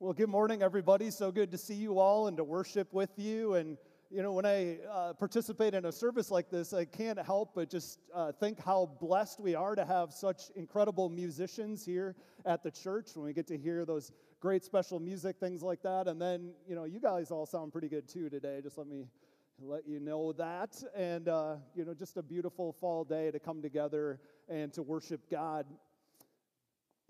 Well, good morning, everybody. So good to see you all and to worship with you. And, you know, when I uh, participate in a service like this, I can't help but just uh, think how blessed we are to have such incredible musicians here at the church when we get to hear those great special music, things like that. And then, you know, you guys all sound pretty good too today. Just let me let you know that. And, uh, you know, just a beautiful fall day to come together and to worship God.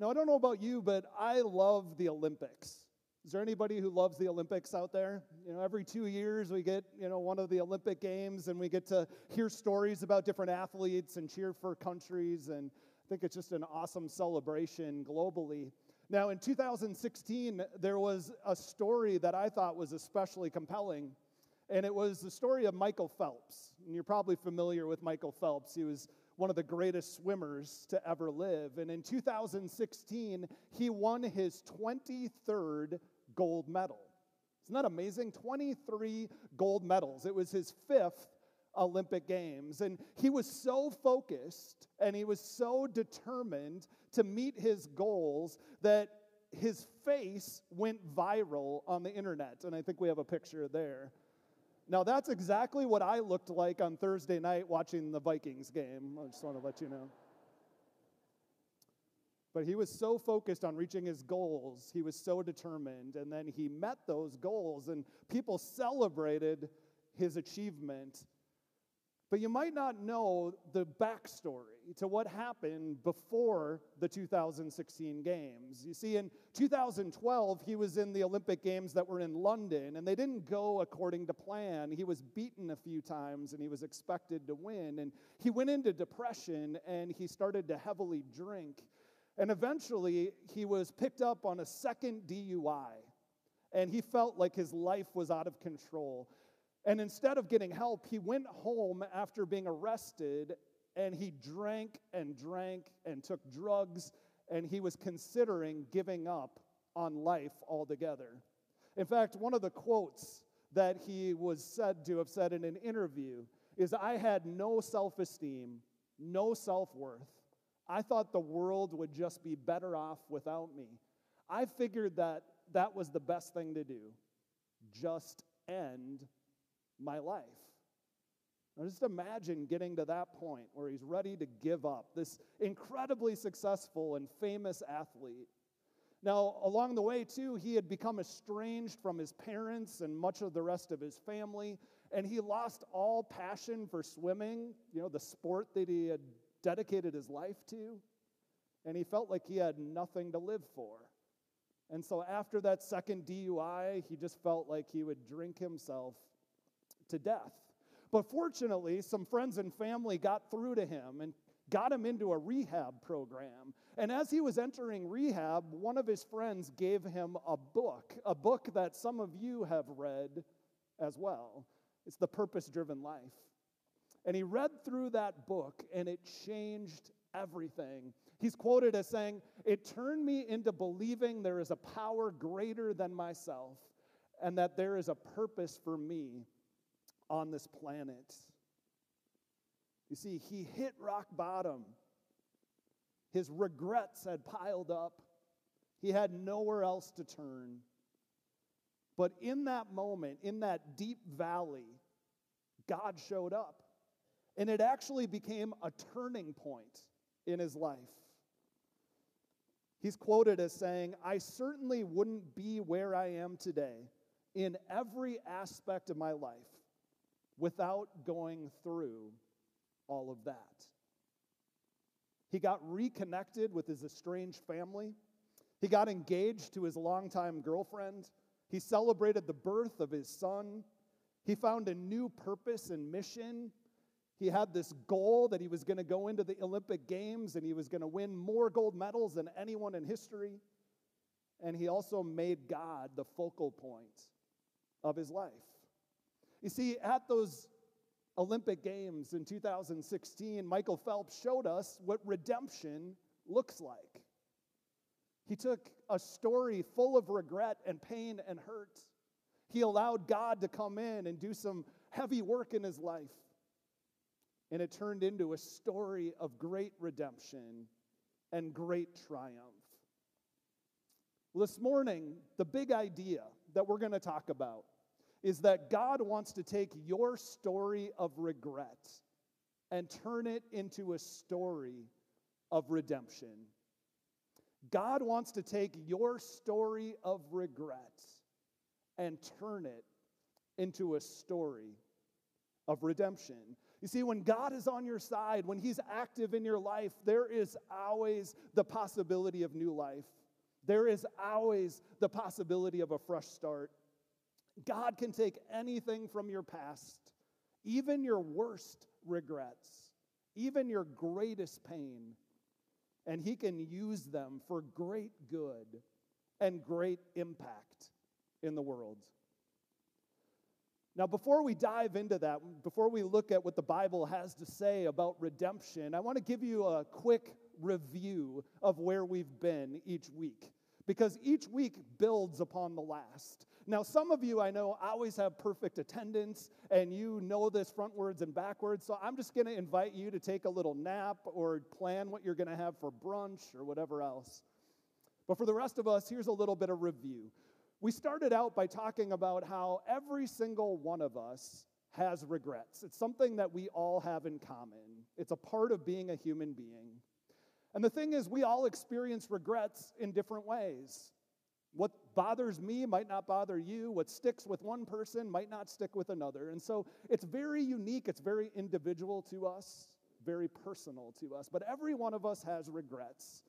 Now, I don't know about you, but I love the Olympics. Is there anybody who loves the Olympics out there? You know, every two years we get, you know, one of the Olympic Games and we get to hear stories about different athletes and cheer for countries. And I think it's just an awesome celebration globally. Now, in 2016, there was a story that I thought was especially compelling. And it was the story of Michael Phelps. And you're probably familiar with Michael Phelps. He was one of the greatest swimmers to ever live. And in 2016, he won his 23rd gold medal. Isn't that amazing? 23 gold medals. It was his fifth Olympic Games. And he was so focused and he was so determined to meet his goals that his face went viral on the internet. And I think we have a picture there. Now, that's exactly what I looked like on Thursday night watching the Vikings game. I just want to let you know. But he was so focused on reaching his goals, he was so determined, and then he met those goals, and people celebrated his achievement but you might not know the backstory to what happened before the 2016 Games. You see, in 2012, he was in the Olympic Games that were in London, and they didn't go according to plan. He was beaten a few times, and he was expected to win. And he went into depression, and he started to heavily drink. And eventually, he was picked up on a second DUI, and he felt like his life was out of control. And instead of getting help, he went home after being arrested and he drank and drank and took drugs and he was considering giving up on life altogether. In fact, one of the quotes that he was said to have said in an interview is I had no self esteem, no self worth. I thought the world would just be better off without me. I figured that that was the best thing to do just end my life. Now just imagine getting to that point where he's ready to give up, this incredibly successful and famous athlete. Now, along the way, too, he had become estranged from his parents and much of the rest of his family, and he lost all passion for swimming, you know, the sport that he had dedicated his life to, and he felt like he had nothing to live for. And so, after that second DUI, he just felt like he would drink himself to death. But fortunately, some friends and family got through to him and got him into a rehab program. And as he was entering rehab, one of his friends gave him a book, a book that some of you have read as well. It's The Purpose Driven Life. And he read through that book and it changed everything. He's quoted as saying, It turned me into believing there is a power greater than myself and that there is a purpose for me on this planet. You see, he hit rock bottom. His regrets had piled up. He had nowhere else to turn. But in that moment, in that deep valley, God showed up. And it actually became a turning point in his life. He's quoted as saying, I certainly wouldn't be where I am today in every aspect of my life without going through all of that. He got reconnected with his estranged family. He got engaged to his longtime girlfriend. He celebrated the birth of his son. He found a new purpose and mission. He had this goal that he was going to go into the Olympic Games and he was going to win more gold medals than anyone in history. And he also made God the focal point of his life. You see, at those Olympic Games in 2016, Michael Phelps showed us what redemption looks like. He took a story full of regret and pain and hurt. He allowed God to come in and do some heavy work in his life. And it turned into a story of great redemption and great triumph. This morning, the big idea that we're going to talk about is that God wants to take your story of regret and turn it into a story of redemption. God wants to take your story of regret and turn it into a story of redemption. You see, when God is on your side, when He's active in your life, there is always the possibility of new life. There is always the possibility of a fresh start. God can take anything from your past, even your worst regrets, even your greatest pain, and He can use them for great good and great impact in the world. Now, before we dive into that, before we look at what the Bible has to say about redemption, I want to give you a quick review of where we've been each week because each week builds upon the last. Now, some of you I know always have perfect attendance and you know this frontwards and backwards, so I'm just going to invite you to take a little nap or plan what you're going to have for brunch or whatever else. But for the rest of us, here's a little bit of review. We started out by talking about how every single one of us has regrets. It's something that we all have in common, it's a part of being a human being. And the thing is, we all experience regrets in different ways. What bothers me might not bother you. What sticks with one person might not stick with another. And so it's very unique, it's very individual to us, very personal to us. But every one of us has regrets.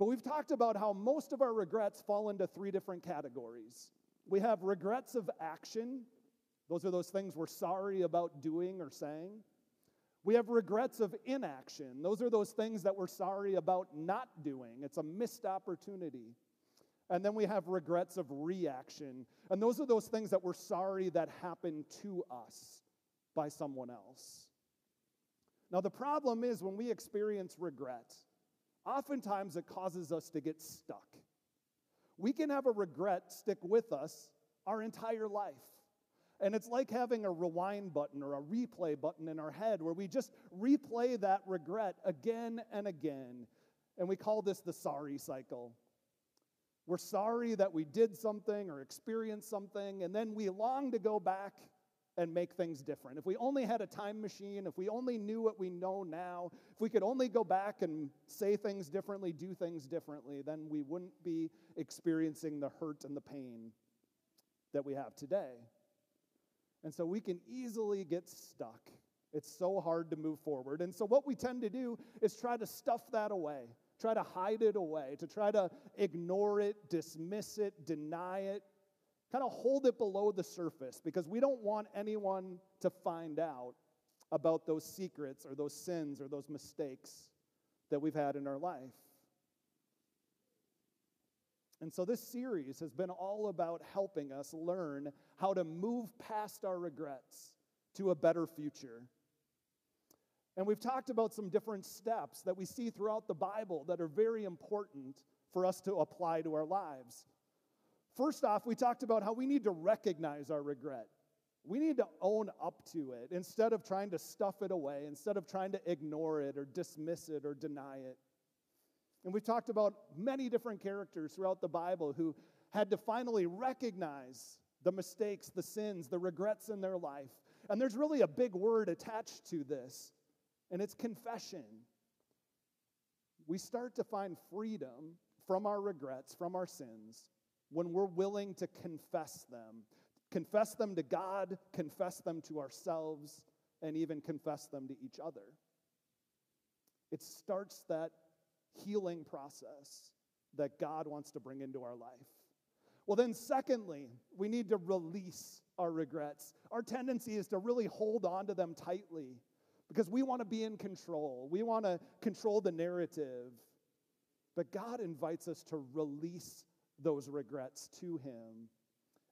But we've talked about how most of our regrets fall into three different categories. We have regrets of action, those are those things we're sorry about doing or saying. We have regrets of inaction, those are those things that we're sorry about not doing. It's a missed opportunity. And then we have regrets of reaction, and those are those things that we're sorry that happened to us by someone else. Now, the problem is when we experience regret, oftentimes it causes us to get stuck. We can have a regret stick with us our entire life. And it's like having a rewind button or a replay button in our head where we just replay that regret again and again. And we call this the sorry cycle. We're sorry that we did something or experienced something, and then we long to go back and make things different. If we only had a time machine, if we only knew what we know now, if we could only go back and say things differently, do things differently, then we wouldn't be experiencing the hurt and the pain that we have today. And so we can easily get stuck. It's so hard to move forward. And so what we tend to do is try to stuff that away, try to hide it away, to try to ignore it, dismiss it, deny it, kind of hold it below the surface because we don't want anyone to find out about those secrets or those sins or those mistakes that we've had in our life. And so, this series has been all about helping us learn how to move past our regrets to a better future. And we've talked about some different steps that we see throughout the Bible that are very important for us to apply to our lives. First off, we talked about how we need to recognize our regret. We need to own up to it instead of trying to stuff it away, instead of trying to ignore it or dismiss it or deny it. And we've talked about many different characters throughout the Bible who had to finally recognize the mistakes, the sins, the regrets in their life. And there's really a big word attached to this, and it's confession. We start to find freedom from our regrets, from our sins, when we're willing to confess them. Confess them to God, confess them to ourselves, and even confess them to each other. It starts that healing process that God wants to bring into our life. Well, then, secondly, we need to release our regrets. Our tendency is to really hold on to them tightly because we want to be in control. We want to control the narrative. But God invites us to release those regrets to Him.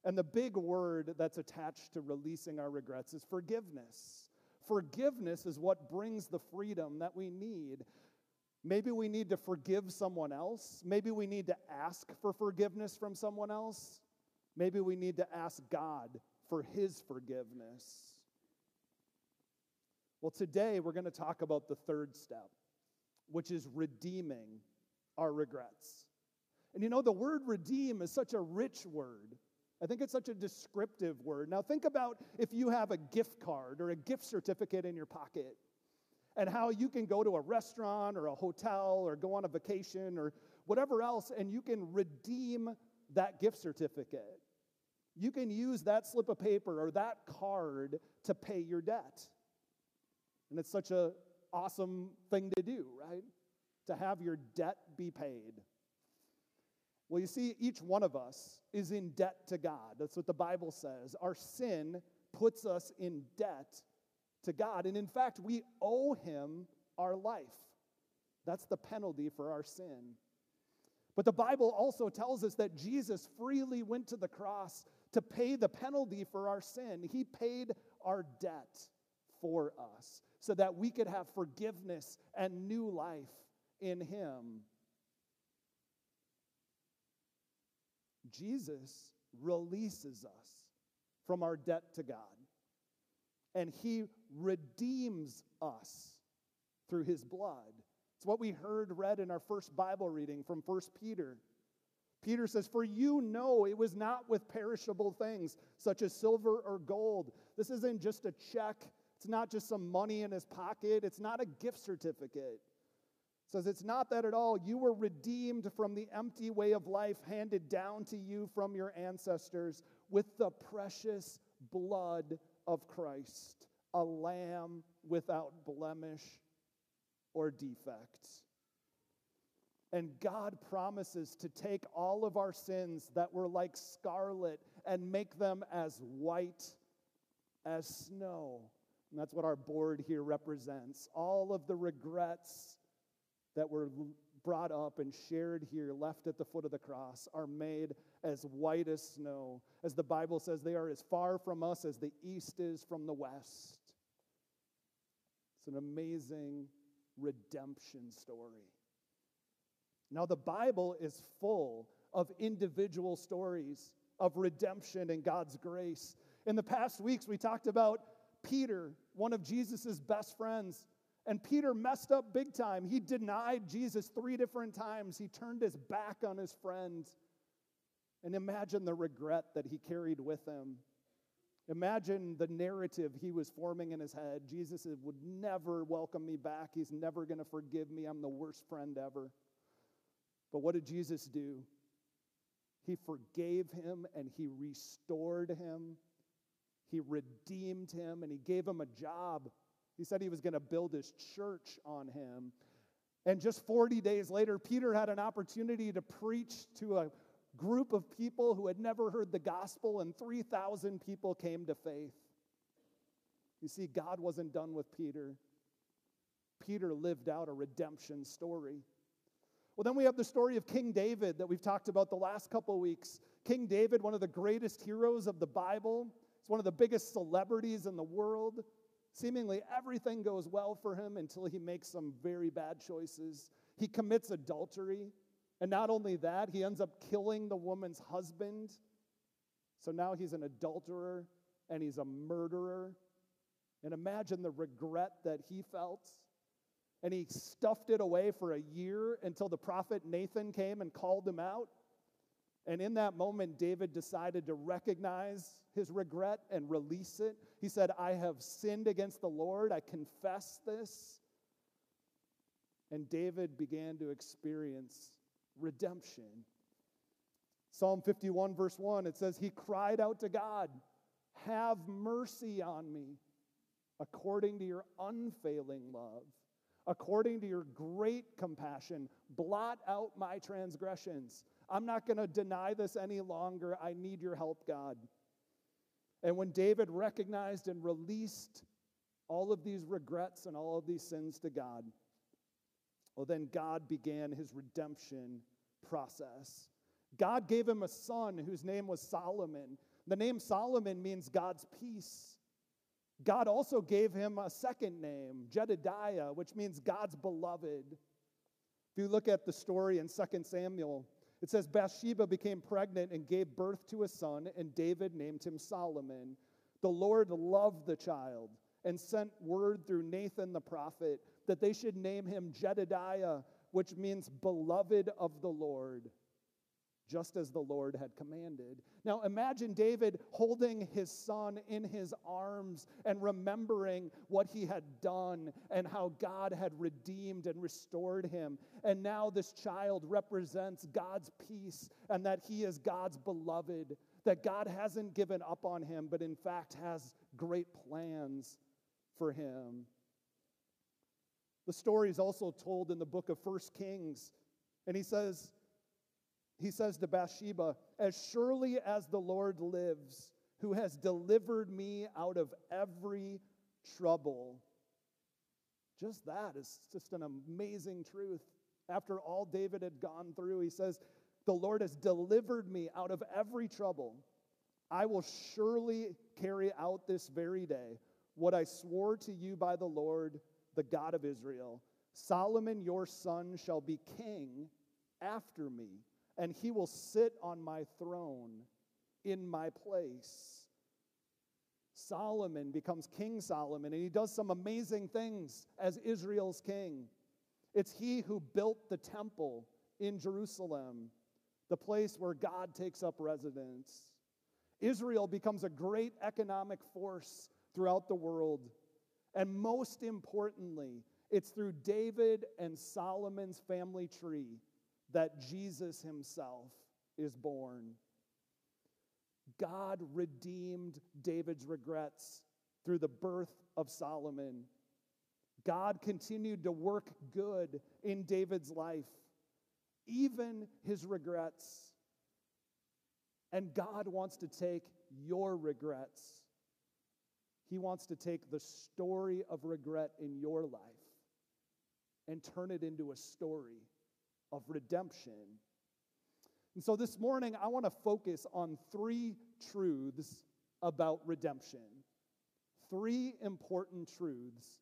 And the big word that's attached to releasing our regrets is forgiveness. Forgiveness is what brings the freedom that we need. Maybe we need to forgive someone else. Maybe we need to ask for forgiveness from someone else. Maybe we need to ask God for His forgiveness. Well, today we're going to talk about the third step, which is redeeming our regrets. And you know, the word redeem is such a rich word. I think it's such a descriptive word. Now, think about if you have a gift card or a gift certificate in your pocket and how you can go to a restaurant or a hotel or go on a vacation or whatever else and you can redeem that gift certificate. You can use that slip of paper or that card to pay your debt. And it's such a awesome thing to do, right? To have your debt be paid. Well, you see, each one of us is in debt to God. That's what the Bible says. Our sin puts us in debt to God. And in fact, we owe Him our life. That's the penalty for our sin. But the Bible also tells us that Jesus freely went to the cross to pay the penalty for our sin. He paid our debt for us so that we could have forgiveness and new life in Him. Jesus releases us from our debt to God, and He redeems us through His blood. It's what we heard read in our first Bible reading from 1 Peter. Peter says, For you know it was not with perishable things, such as silver or gold. This isn't just a check, it's not just some money in his pocket, it's not a gift certificate. It says, It's not that at all. You were redeemed from the empty way of life handed down to you from your ancestors with the precious blood of Christ, a lamb without blemish or defect. And God promises to take all of our sins that were like scarlet and make them as white as snow. And that's what our board here represents. All of the regrets that were brought up and shared here, left at the foot of the cross, are made as white as snow. As the Bible says, they are as far from us as the east is from the west. It's an amazing redemption story. Now, the Bible is full of individual stories of redemption and God's grace. In the past weeks, we talked about Peter, one of Jesus' best friends. And Peter messed up big time. He denied Jesus three different times. He turned his back on his friend. And imagine the regret that he carried with him. Imagine the narrative he was forming in his head. Jesus would never welcome me back. He's never going to forgive me. I'm the worst friend ever. But what did Jesus do? He forgave him and he restored him. He redeemed him and he gave him a job. He said he was going to build his church on him. And just 40 days later, Peter had an opportunity to preach to a group of people who had never heard the gospel, and 3,000 people came to faith. You see, God wasn't done with Peter. Peter lived out a redemption story. Well, then we have the story of King David that we've talked about the last couple weeks. King David, one of the greatest heroes of the Bible, he's one of the biggest celebrities in the world. Seemingly everything goes well for him until he makes some very bad choices. He commits adultery, and not only that, he ends up killing the woman's husband. So now he's an adulterer and he's a murderer. And imagine the regret that he felt and he stuffed it away for a year until the prophet Nathan came and called him out. And in that moment, David decided to recognize his regret and release it. He said, I have sinned against the Lord. I confess this. And David began to experience redemption. Psalm 51, verse 1, it says, He cried out to God, Have mercy on me according to your unfailing love according to your great compassion, blot out my transgressions. I'm not going to deny this any longer. I need your help, God. And when David recognized and released all of these regrets and all of these sins to God, well, then God began his redemption process. God gave him a son whose name was Solomon. The name Solomon means God's peace. God also gave him a second name, Jedediah, which means God's beloved. If you look at the story in 2 Samuel, it says Bathsheba became pregnant and gave birth to a son, and David named him Solomon. The Lord loved the child and sent word through Nathan the prophet that they should name him Jedediah, which means beloved of the Lord. Just as the Lord had commanded. Now imagine David holding his son in his arms and remembering what he had done and how God had redeemed and restored him. And now this child represents God's peace and that he is God's beloved, that God hasn't given up on him, but in fact has great plans for him. The story is also told in the book of First Kings. And he says, he says to Bathsheba, As surely as the Lord lives, who has delivered me out of every trouble. Just that is just an amazing truth. After all David had gone through, he says, The Lord has delivered me out of every trouble. I will surely carry out this very day what I swore to you by the Lord, the God of Israel. Solomon, your son, shall be king after me and he will sit on my throne in my place. Solomon becomes King Solomon, and he does some amazing things as Israel's king. It's he who built the temple in Jerusalem, the place where God takes up residence. Israel becomes a great economic force throughout the world. And most importantly, it's through David and Solomon's family tree that Jesus himself is born. God redeemed David's regrets through the birth of Solomon. God continued to work good in David's life, even his regrets. And God wants to take your regrets. He wants to take the story of regret in your life and turn it into a story of redemption. And so this morning, I want to focus on three truths about redemption. Three important truths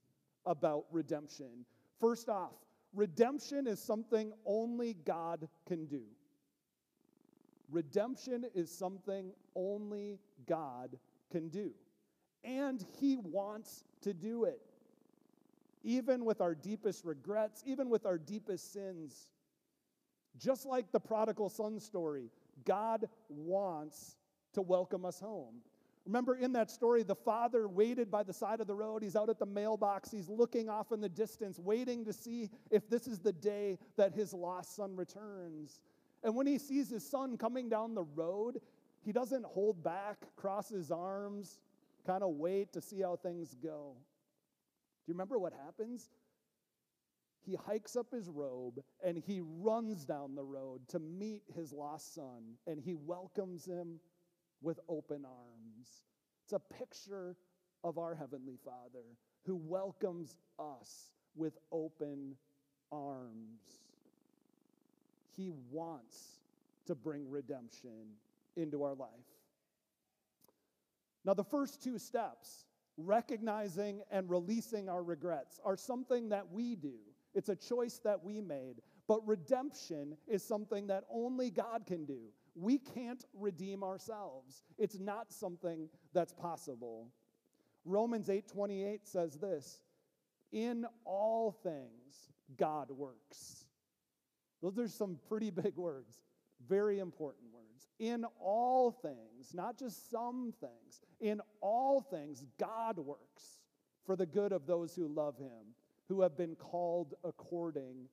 about redemption. First off, redemption is something only God can do. Redemption is something only God can do. And He wants to do it. Even with our deepest regrets, even with our deepest sins, just like the prodigal son story, God wants to welcome us home. Remember in that story, the father waited by the side of the road. He's out at the mailbox. He's looking off in the distance, waiting to see if this is the day that his lost son returns. And when he sees his son coming down the road, he doesn't hold back, cross his arms, kind of wait to see how things go. Do you remember what happens? He hikes up his robe and he runs down the road to meet his lost son and he welcomes him with open arms. It's a picture of our Heavenly Father who welcomes us with open arms. He wants to bring redemption into our life. Now, the first two steps, recognizing and releasing our regrets, are something that we do it's a choice that we made. But redemption is something that only God can do. We can't redeem ourselves. It's not something that's possible. Romans 8:28 says this, "In all things God works." Those are some pretty big words, very important words. In all things, not just some things, in all things God works for the good of those who love him who have been called according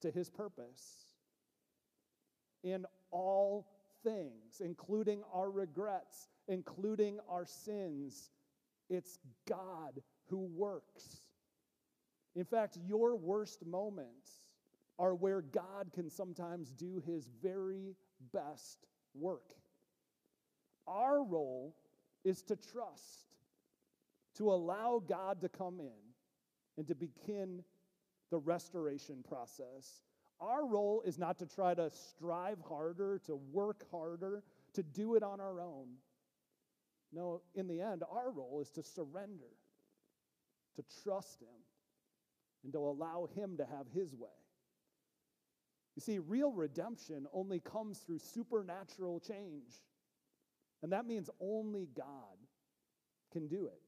to his purpose. In all things, including our regrets, including our sins, it's God who works. In fact, your worst moments are where God can sometimes do his very best work. Our role is to trust, to allow God to come in and to begin the restoration process. Our role is not to try to strive harder, to work harder, to do it on our own. No, in the end, our role is to surrender, to trust Him, and to allow Him to have His way. You see, real redemption only comes through supernatural change. And that means only God can do it.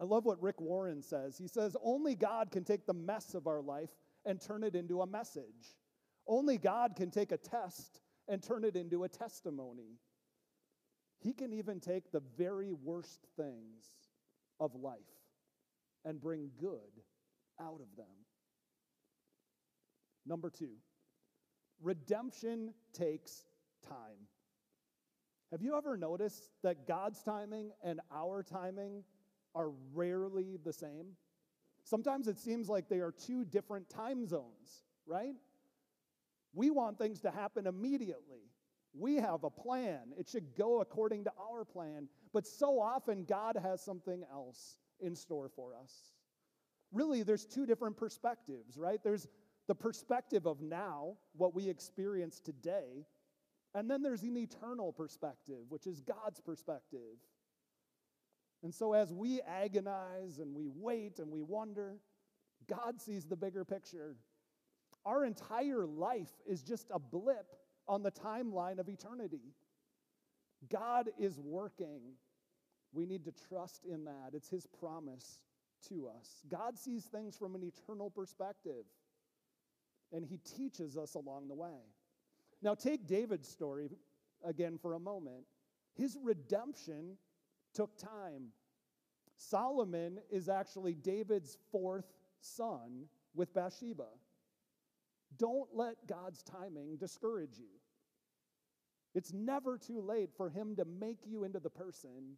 I love what Rick Warren says. He says, Only God can take the mess of our life and turn it into a message. Only God can take a test and turn it into a testimony. He can even take the very worst things of life and bring good out of them. Number two, redemption takes time. Have you ever noticed that God's timing and our timing are rarely the same? Sometimes it seems like they are two different time zones, right? We want things to happen immediately. We have a plan. It should go according to our plan. But so often, God has something else in store for us. Really, there's two different perspectives, right? There's the perspective of now, what we experience today, and then there's an eternal perspective, which is God's perspective. And so, as we agonize and we wait and we wonder, God sees the bigger picture. Our entire life is just a blip on the timeline of eternity. God is working. We need to trust in that. It's His promise to us. God sees things from an eternal perspective, and He teaches us along the way. Now, take David's story again for a moment. His redemption took time. Solomon is actually David's fourth son with Bathsheba. Don't let God's timing discourage you. It's never too late for Him to make you into the person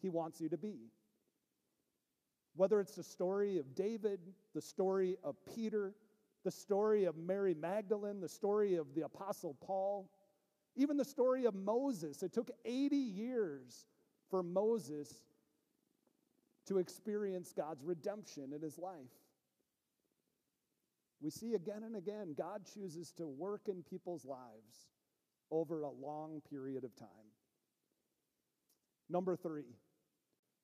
He wants you to be. Whether it's the story of David, the story of Peter, the story of Mary Magdalene, the story of the Apostle Paul, even the story of Moses. It took 80 years for Moses to experience God's redemption in his life. We see again and again, God chooses to work in people's lives over a long period of time. Number three,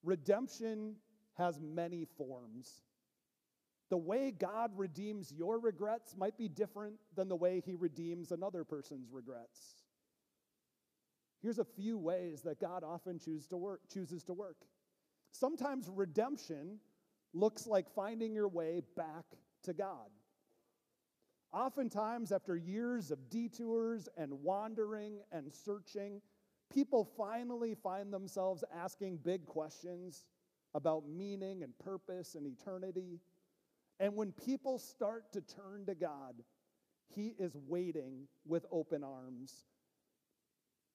redemption has many forms. The way God redeems your regrets might be different than the way he redeems another person's regrets. Here's a few ways that God often to work, chooses to work. Sometimes redemption looks like finding your way back to God. Oftentimes, after years of detours and wandering and searching, people finally find themselves asking big questions about meaning and purpose and eternity. And when people start to turn to God, He is waiting with open arms.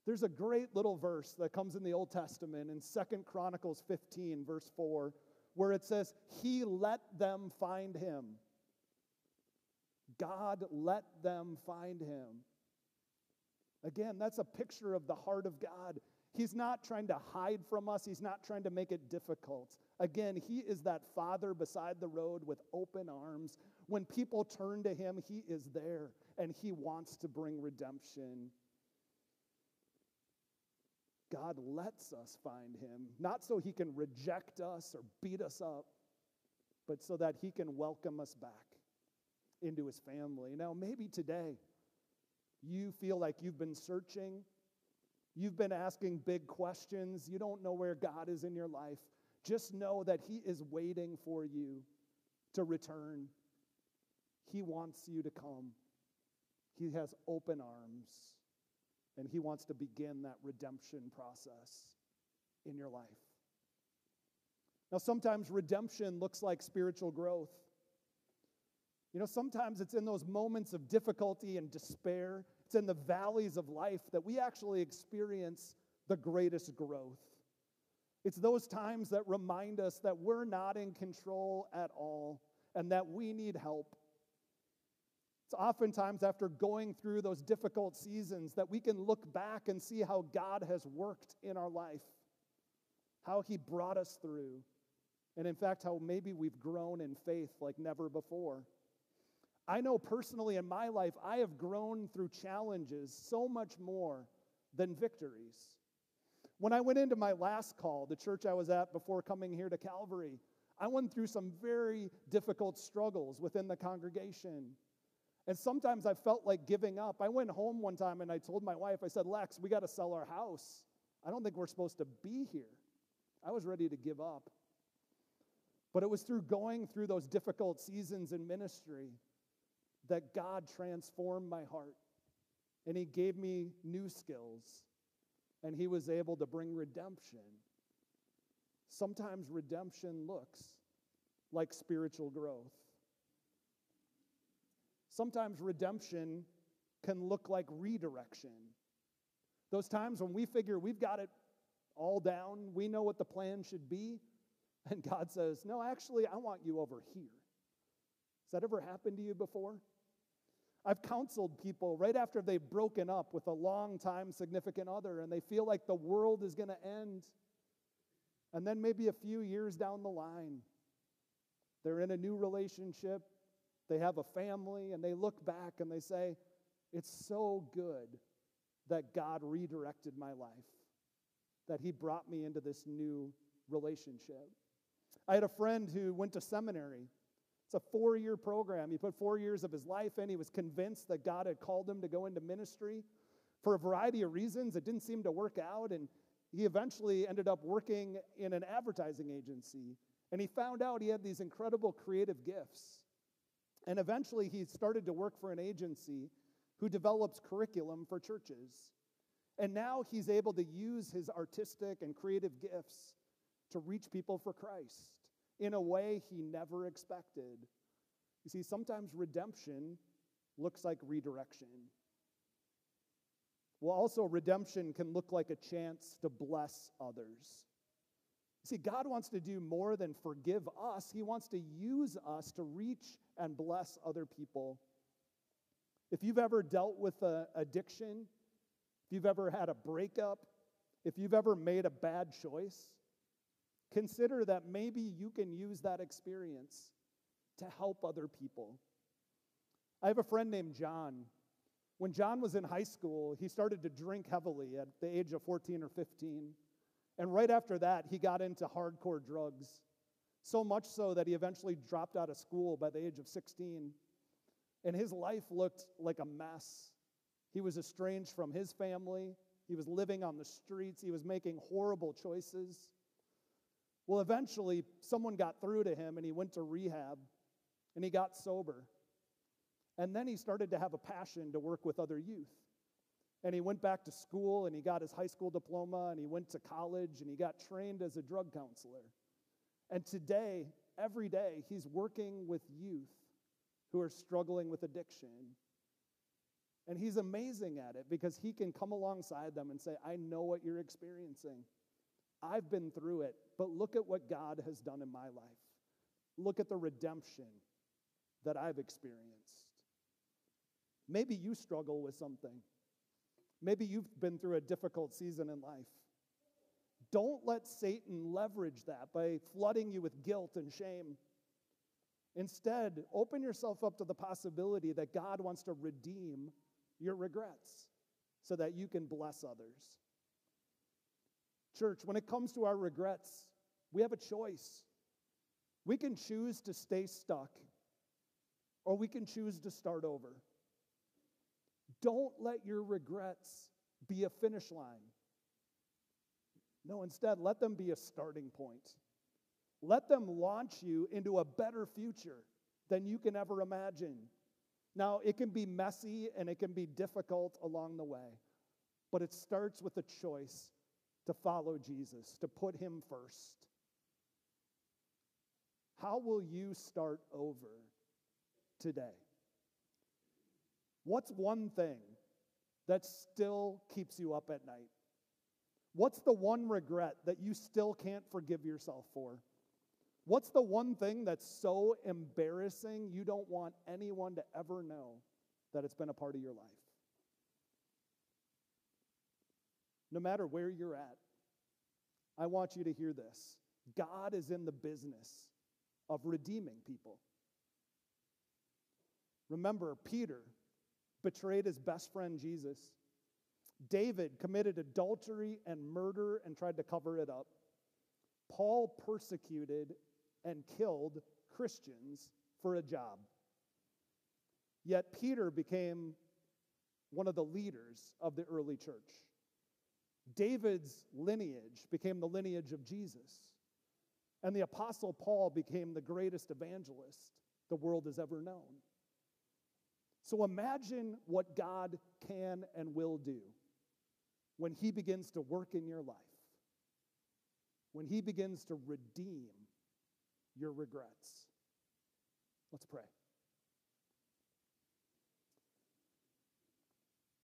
There's a great little verse that comes in the Old Testament in Second Chronicles 15, verse 4, where it says, He let them find Him. God let them find Him. Again, that's a picture of the heart of God. He's not trying to hide from us, He's not trying to make it difficult. Again, He is that Father beside the road with open arms. When people turn to Him, He is there and He wants to bring redemption. God lets us find Him, not so He can reject us or beat us up, but so that He can welcome us back into His family. Now, maybe today you feel like you've been searching You've been asking big questions. You don't know where God is in your life. Just know that He is waiting for you to return. He wants you to come. He has open arms, and He wants to begin that redemption process in your life. Now, sometimes redemption looks like spiritual growth. You know, sometimes it's in those moments of difficulty and despair it's in the valleys of life that we actually experience the greatest growth. It's those times that remind us that we're not in control at all and that we need help. It's oftentimes after going through those difficult seasons that we can look back and see how God has worked in our life, how He brought us through, and in fact, how maybe we've grown in faith like never before. I know personally in my life, I have grown through challenges so much more than victories. When I went into my last call, the church I was at before coming here to Calvary, I went through some very difficult struggles within the congregation. And sometimes I felt like giving up. I went home one time and I told my wife, I said, Lex, we got to sell our house. I don't think we're supposed to be here. I was ready to give up. But it was through going through those difficult seasons in ministry that God transformed my heart. and He gave me new skills, and He was able to bring redemption. Sometimes redemption looks like spiritual growth. Sometimes redemption can look like redirection. Those times when we figure we've got it all down, we know what the plan should be, and God says, No, actually, I want you over here. Has that ever happened to you before? I've counseled people right after they've broken up with a long time significant other and they feel like the world is going to end. And then maybe a few years down the line, they're in a new relationship, they have a family, and they look back and they say, It's so good that God redirected my life, that He brought me into this new relationship. I had a friend who went to seminary. It's a four year program. He put four years of his life in. He was convinced that God had called him to go into ministry. For a variety of reasons, it didn't seem to work out. And he eventually ended up working in an advertising agency. And he found out he had these incredible creative gifts. And eventually, he started to work for an agency who develops curriculum for churches. And now he's able to use his artistic and creative gifts to reach people for Christ in a way he never expected. You see, sometimes redemption looks like redirection. Well, also, redemption can look like a chance to bless others. See, God wants to do more than forgive us, He wants to use us to reach and bless other people. If you've ever dealt with an addiction, if you've ever had a breakup, if you've ever made a bad choice, consider that maybe you can use that experience to help other people. I have a friend named John. When John was in high school, he started to drink heavily at the age of 14 or 15. And right after that, he got into hardcore drugs. So much so that he eventually dropped out of school by the age of 16. And his life looked like a mess. He was estranged from his family. He was living on the streets. He was making horrible choices. Well, eventually, someone got through to him and he went to rehab and he got sober. And then he started to have a passion to work with other youth. And he went back to school and he got his high school diploma and he went to college and he got trained as a drug counselor. And today, every day, he's working with youth who are struggling with addiction. And he's amazing at it because he can come alongside them and say, I know what you're experiencing. I've been through it, but look at what God has done in my life. Look at the redemption that I've experienced. Maybe you struggle with something. Maybe you've been through a difficult season in life. Don't let Satan leverage that by flooding you with guilt and shame. Instead, open yourself up to the possibility that God wants to redeem your regrets so that you can bless others. Church, when it comes to our regrets, we have a choice. We can choose to stay stuck, or we can choose to start over. Don't let your regrets be a finish line. No, instead, let them be a starting point. Let them launch you into a better future than you can ever imagine. Now, it can be messy and it can be difficult along the way, but it starts with a choice to follow Jesus, to put him first. How will you start over today? What's one thing that still keeps you up at night? What's the one regret that you still can't forgive yourself for? What's the one thing that's so embarrassing you don't want anyone to ever know that it's been a part of your life? No matter where you're at, I want you to hear this. God is in the business of redeeming people. Remember, Peter betrayed his best friend Jesus. David committed adultery and murder and tried to cover it up. Paul persecuted and killed Christians for a job. Yet Peter became one of the leaders of the early church. David's lineage became the lineage of Jesus. And the Apostle Paul became the greatest evangelist the world has ever known. So imagine what God can and will do when He begins to work in your life, when He begins to redeem your regrets. Let's pray.